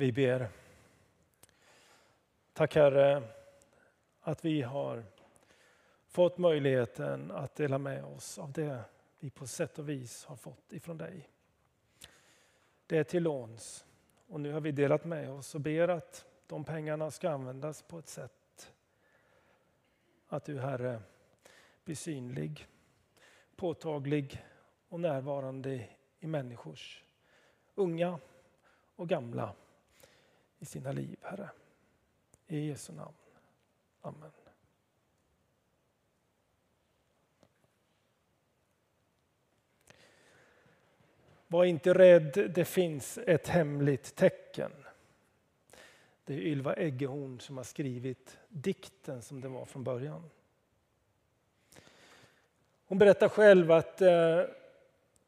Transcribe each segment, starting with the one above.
Vi ber. Tack Herre att vi har fått möjligheten att dela med oss av det vi på sätt och vis har fått ifrån dig. Det är till låns och nu har vi delat med oss och ber att de pengarna ska användas på ett sätt att du Herre blir synlig, påtaglig och närvarande i människors, unga och gamla, i sina liv, Herre. I Jesu namn. Amen. Var inte rädd, det finns ett hemligt tecken. Det är Ylva Eggehorn som har skrivit dikten som den var från början. Hon berättar själv att eh,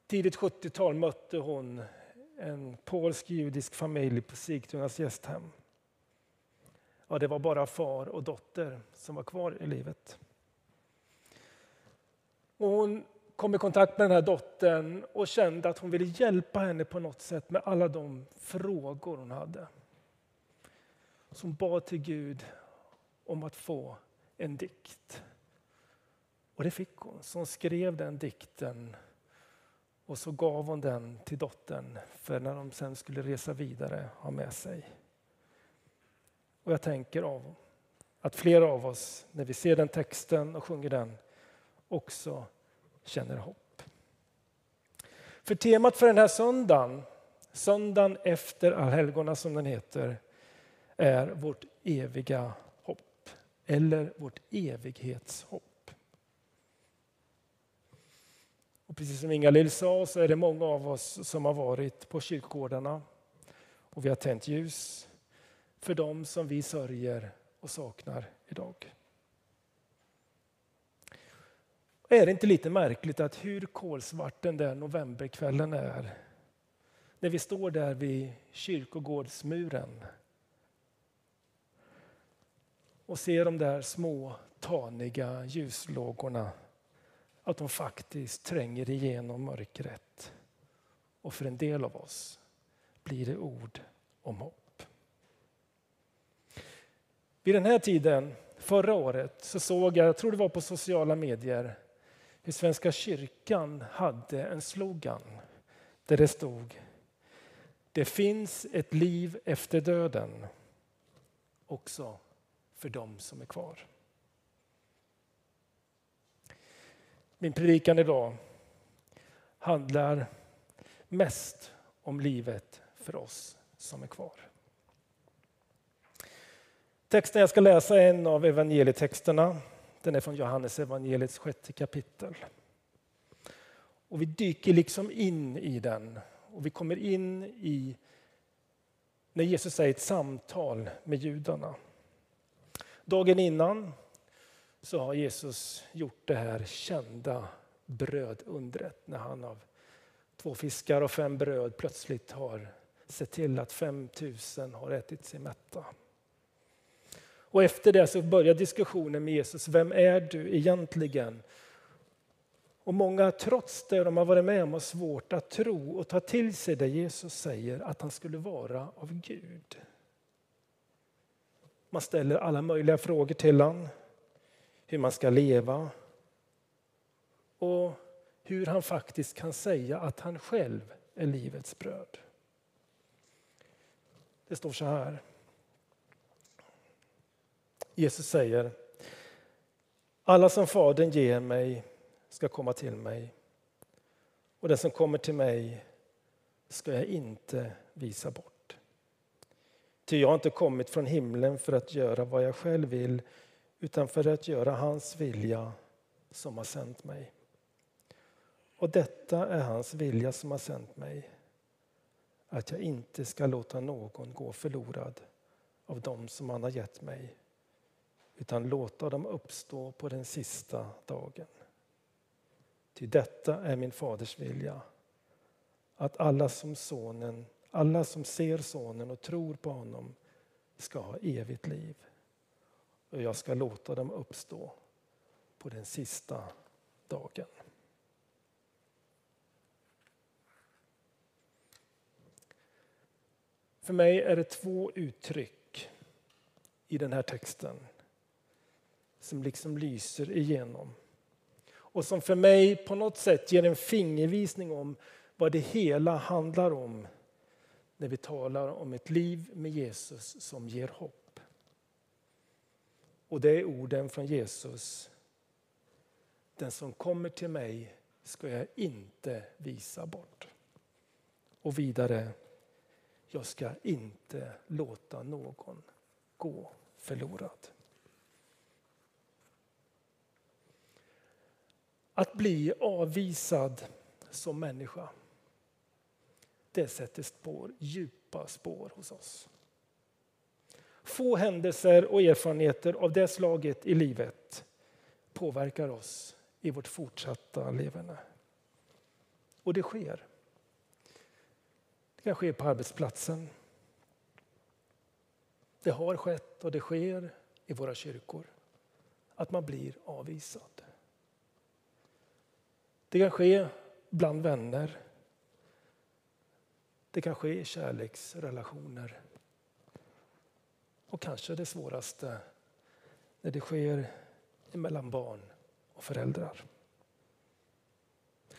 tidigt 70-tal mötte hon en polsk judisk familj på Sigtunas gästhem. Ja, det var bara far och dotter som var kvar i livet. Och hon kom i kontakt med den här dottern och kände att hon ville hjälpa henne på något sätt med alla de frågor hon hade. Så hon bad till Gud om att få en dikt. Och det fick hon. Så hon skrev den dikten och så gav hon den till dottern för när de sen skulle resa vidare ha med sig. Och jag tänker av att flera av oss, när vi ser den texten och sjunger den, också känner hopp. För temat för den här söndagen, söndagen efter allhelgona som den heter, är vårt eviga hopp. Eller vårt evighetshopp. Och precis som Inga-Lill sa så är det många av oss som har varit på kyrkogårdarna och vi har tänt ljus för dem som vi sörjer och saknar idag. Är det inte lite märkligt att hur kolsvart den där novemberkvällen är när vi står där vid kyrkogårdsmuren och ser de där små taniga ljuslågorna att de faktiskt tränger igenom mörkret. Och för en del av oss blir det ord om hopp. Vid den här tiden förra året så såg jag, jag tror det var på sociala medier, hur Svenska kyrkan hade en slogan där det stod Det finns ett liv efter döden också för dem som är kvar. Min predikan idag handlar mest om livet för oss som är kvar. Texten jag ska läsa är en av evangelietexterna. Den är från Johannes evangeliets sjätte kapitel. Och vi dyker liksom in i den och vi kommer in i när Jesus säger ett samtal med judarna. Dagen innan så har Jesus gjort det här kända brödundret när han av två fiskar och fem bröd plötsligt har sett till att 5000 har ätit sig mätta. Och efter det så börjar diskussionen med Jesus. Vem är du egentligen? Och många, trots det de har varit med om, har svårt att tro och ta till sig det Jesus säger att han skulle vara av Gud. Man ställer alla möjliga frågor till honom hur man ska leva och hur han faktiskt kan säga att han själv är livets bröd. Det står så här. Jesus säger alla som Fadern ger mig ska komma till mig och den som kommer till mig ska jag inte visa bort. Ty jag har inte kommit från himlen för att göra vad jag själv vill utan för att göra hans vilja som har sänt mig. Och detta är hans vilja som har sänt mig, att jag inte ska låta någon gå förlorad av dem som han har gett mig, utan låta dem uppstå på den sista dagen. Ty detta är min faders vilja, att alla som, sonen, alla som ser sonen och tror på honom ska ha evigt liv och jag ska låta dem uppstå på den sista dagen. För mig är det två uttryck i den här texten som liksom lyser igenom. Och som för mig på något sätt ger en fingervisning om vad det hela handlar om när vi talar om ett liv med Jesus som ger hopp. Och det är orden från Jesus. Den som kommer till mig ska jag inte visa bort. Och vidare, jag ska inte låta någon gå förlorad. Att bli avvisad som människa, det sätter spår, djupa spår hos oss. Få händelser och erfarenheter av det slaget i livet påverkar oss i vårt fortsatta levande. Och det sker. Det kan ske på arbetsplatsen. Det har skett och det sker i våra kyrkor. Att man blir avvisad. Det kan ske bland vänner. Det kan ske i kärleksrelationer. Och kanske det svåraste, när det sker mellan barn och föräldrar.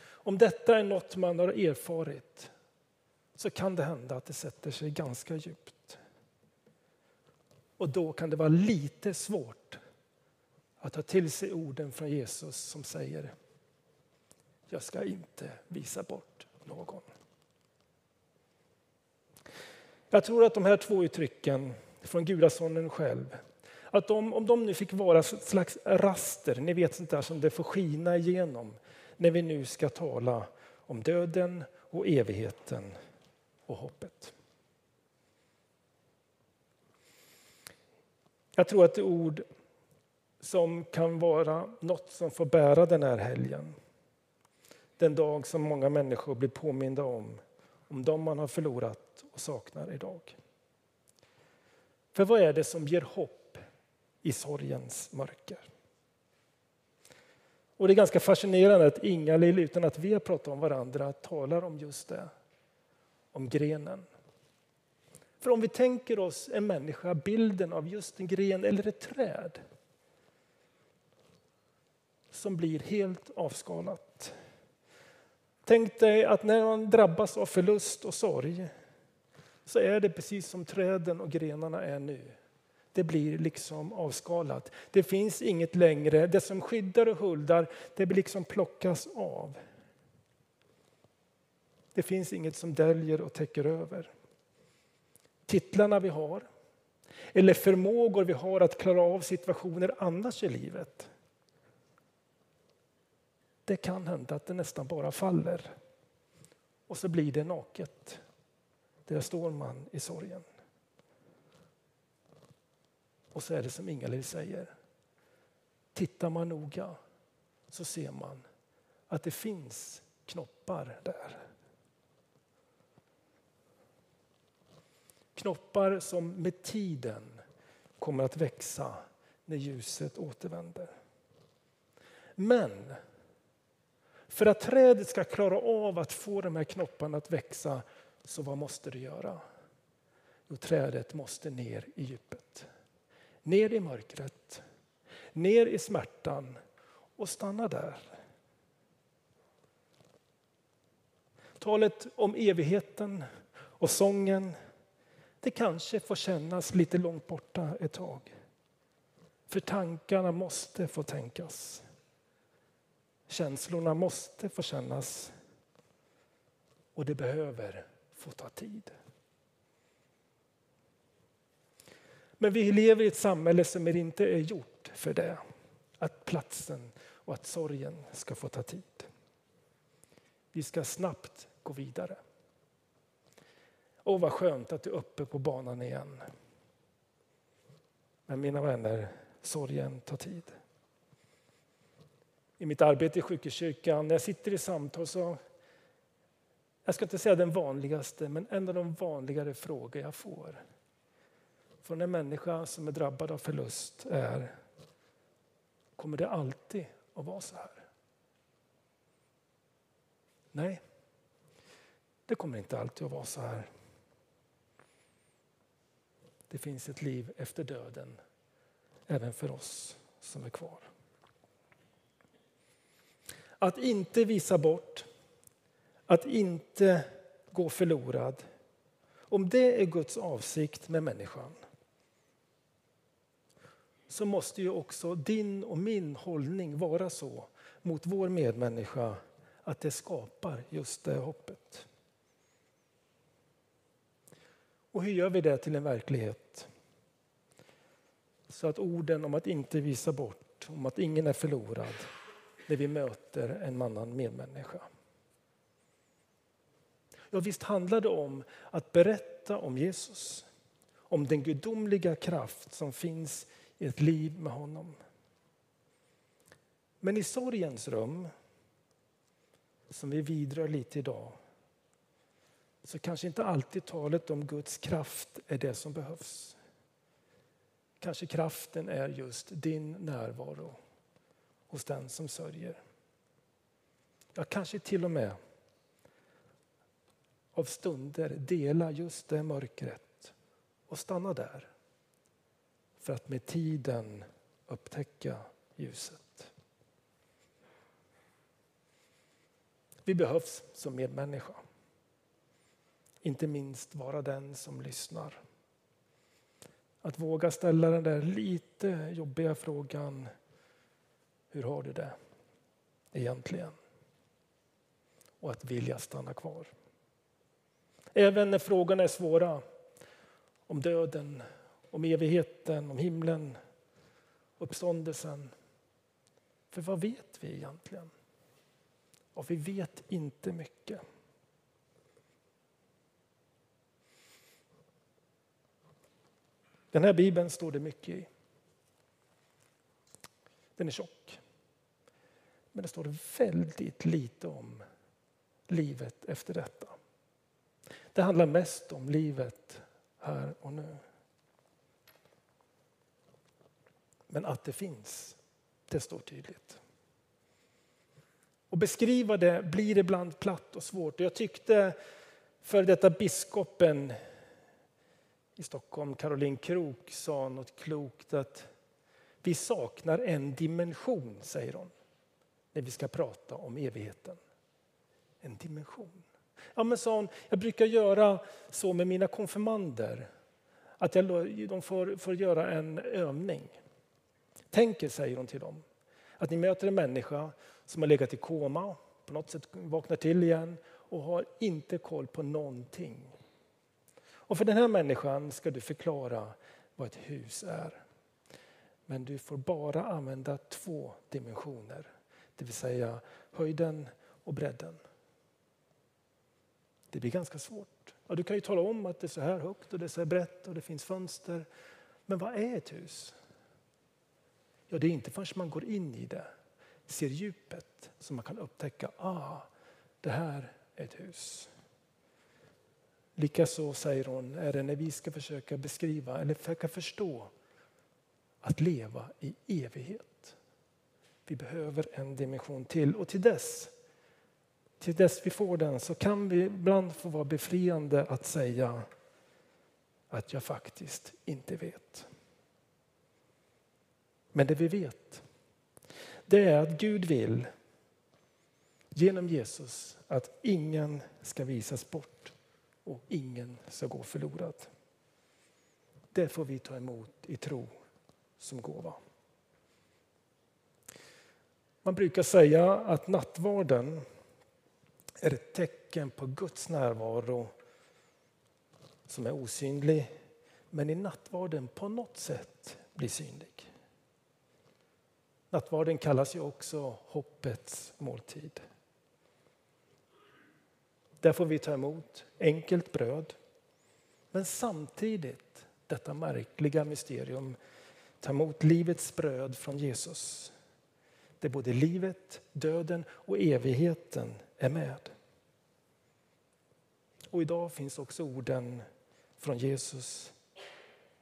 Om detta är något man har erfarit så kan det hända att det sätter sig ganska djupt. Och då kan det vara lite svårt att ta till sig orden från Jesus som säger jag ska inte visa bort någon. Jag tror att de här två uttrycken från gudasonen själv, att de, om de nu fick vara ett slags raster, ni vet sånt där som det får skina igenom när vi nu ska tala om döden och evigheten och hoppet. Jag tror att det är ord som kan vara något som får bära den här helgen. Den dag som många människor blir påminda om, om de man har förlorat och saknar idag. För vad är det som ger hopp i sorgens mörker? Och Det är ganska fascinerande att Inga-Lill, utan att vi har pratat om varandra, talar om just det. Om grenen. För om vi tänker oss en människa, bilden av just en gren eller ett träd som blir helt avskalat. Tänk dig att när man drabbas av förlust och sorg så är det precis som träden och grenarna är nu. Det blir liksom avskalat. Det finns inget längre. Det som skyddar och huldar, det blir liksom plockas av. Det finns inget som döljer och täcker över. Titlarna vi har, eller förmågor vi har att klara av situationer annars i livet. Det kan hända att det nästan bara faller. Och så blir det naket. Där står man i sorgen. Och så är det som Ingalill säger. Tittar man noga så ser man att det finns knoppar där. Knoppar som med tiden kommer att växa när ljuset återvänder. Men för att trädet ska klara av att få de här knopparna att växa, så vad måste du göra? Jo, trädet måste ner i djupet. Ner i mörkret, ner i smärtan och stanna där. Talet om evigheten och sången, det kanske får kännas lite långt borta ett tag. För tankarna måste få tänkas. Känslorna måste få kännas och det behöver får ta tid. Men vi lever i ett samhälle som inte är gjort för det. Att platsen och att sorgen ska få ta tid. Vi ska snabbt gå vidare. Och vad skönt att du är uppe på banan igen. Men mina vänner, sorgen tar tid i mitt arbete i sjukhuskyrkan, när jag sitter i samtal så, jag ska inte säga den vanligaste, men en av de vanligare frågor jag får från en människa som är drabbad av förlust är, kommer det alltid att vara så här? Nej, det kommer inte alltid att vara så här. det finns ett liv efter döden även för oss som är kvar. Att inte visa bort, att inte gå förlorad. Om det är Guds avsikt med människan så måste ju också din och min hållning vara så mot vår medmänniska att det skapar just det hoppet. Och hur gör vi det till en verklighet? Så att orden om att inte visa bort, om att ingen är förlorad när vi möter en annan medmänniska. Ja, visst handlar det om att berätta om Jesus, om den gudomliga kraft som finns i ett liv med honom. Men i sorgens rum, som vi vidrör lite idag, så kanske inte alltid talet om Guds kraft är det som behövs. Kanske kraften är just din närvaro hos den som sörjer. Ja, kanske till och med av stunder dela just det mörkret och stanna där för att med tiden upptäcka ljuset. Vi behövs som medmänniska. Inte minst vara den som lyssnar. Att våga ställa den där lite jobbiga frågan. Hur har du det egentligen? Och att vilja stanna kvar. Även när frågorna är svåra. Om döden, om evigheten, om himlen, uppståndelsen. För vad vet vi egentligen? Och vi vet inte mycket. Den här bibeln står det mycket i. Den är tjock. Men det står väldigt lite om livet efter detta. Det handlar mest om livet här och nu. Men att det finns, det står tydligt. Och beskriva det blir ibland platt och svårt. Jag tyckte för detta biskopen i Stockholm, Caroline Krook, sa något klokt att vi saknar en dimension, säger hon, när vi ska prata om evigheten. En dimension. Ja, men sa hon, jag brukar göra så med mina konfirmander, att jag, de får, får göra en övning. Tänk er, säger hon till dem, att ni möter en människa som har legat i koma, på något sätt vaknar till igen och har inte koll på någonting. Och för den här människan ska du förklara vad ett hus är. Men du får bara använda två dimensioner, det vill säga höjden och bredden. Det blir ganska svårt. Ja, du kan ju tala om att det är så här högt och det är så här brett och det finns fönster. Men vad är ett hus? Ja, det är inte förrän man går in i det, ser djupet, som man kan upptäcka, ah, det här är ett hus. Likaså, säger hon, är det när vi ska försöka beskriva eller försöka förstå att leva i evighet. Vi behöver en dimension till och till dess, till dess vi får den så kan vi ibland få vara befriande att säga att jag faktiskt inte vet. Men det vi vet, det är att Gud vill genom Jesus att ingen ska visas bort och ingen ska gå förlorad. Det får vi ta emot i tro som gåva. Man brukar säga att nattvarden är ett tecken på Guds närvaro som är osynlig, men i nattvarden på något sätt blir synlig. Nattvarden kallas ju också hoppets måltid. Där får vi ta emot enkelt bröd, men samtidigt detta märkliga mysterium, ta emot livets bröd från Jesus. Där både livet, döden och evigheten är med. Och idag finns också orden från Jesus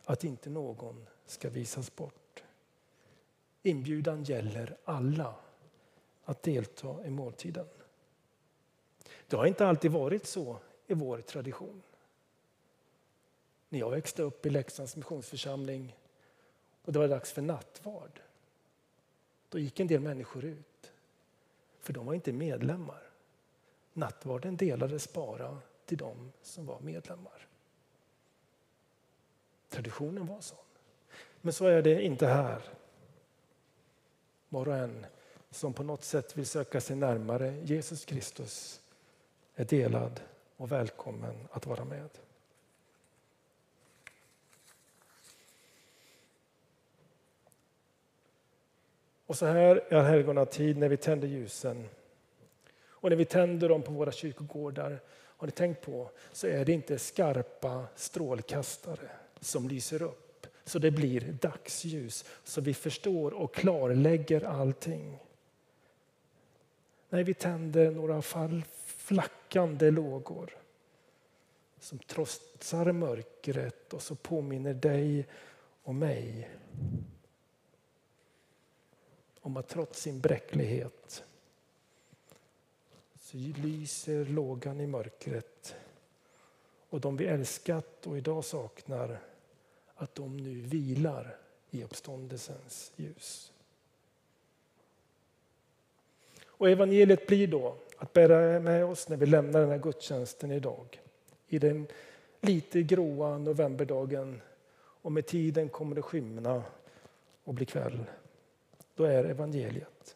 att inte någon ska visas bort. Inbjudan gäller alla att delta i måltiden. Det har inte alltid varit så i vår tradition. när jag växte upp i Leksands missionsförsamling och det var dags för nattvard. Då gick en del människor ut, för de var inte medlemmar. Nattvarden delades bara till dem som var medlemmar. Traditionen var sån. Men så är det inte här. Var och en som på något sätt vill söka sig närmare Jesus Kristus är delad och välkommen att vara med. Och så här är helgonatid när vi tänder ljusen. Och när vi tänder dem på våra kyrkogårdar, har ni tänkt på, så är det inte skarpa strålkastare som lyser upp så det blir dagsljus, så vi förstår och klarlägger allting. Nej, vi tänder några fall flackande lågor som trotsar mörkret och så påminner dig och mig om att trots sin bräcklighet så lyser lågan i mörkret och de vi älskat och idag saknar att de nu vilar i uppståndelsens ljus. Och evangeliet blir då att bära med oss när vi lämnar den här gudstjänsten idag. I den lite gråa novemberdagen och med tiden kommer det skymna och bli kväll. Då är evangeliet.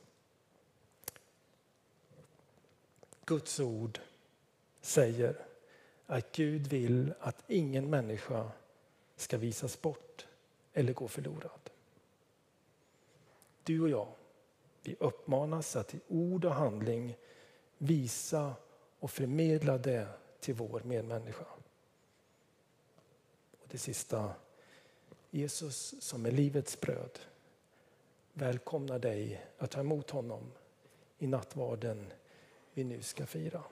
Guds ord säger att Gud vill att ingen människa ska visas bort eller gå förlorad. Du och jag, vi uppmanas att i ord och handling visa och förmedla det till vår medmänniska. Och det sista, Jesus som är livets bröd välkomnar dig att ta emot honom i nattvarden vi nu ska fira.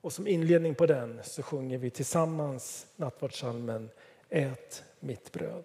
Och som inledning på den så sjunger vi tillsammans nattvardssalmen Ät mitt bröd.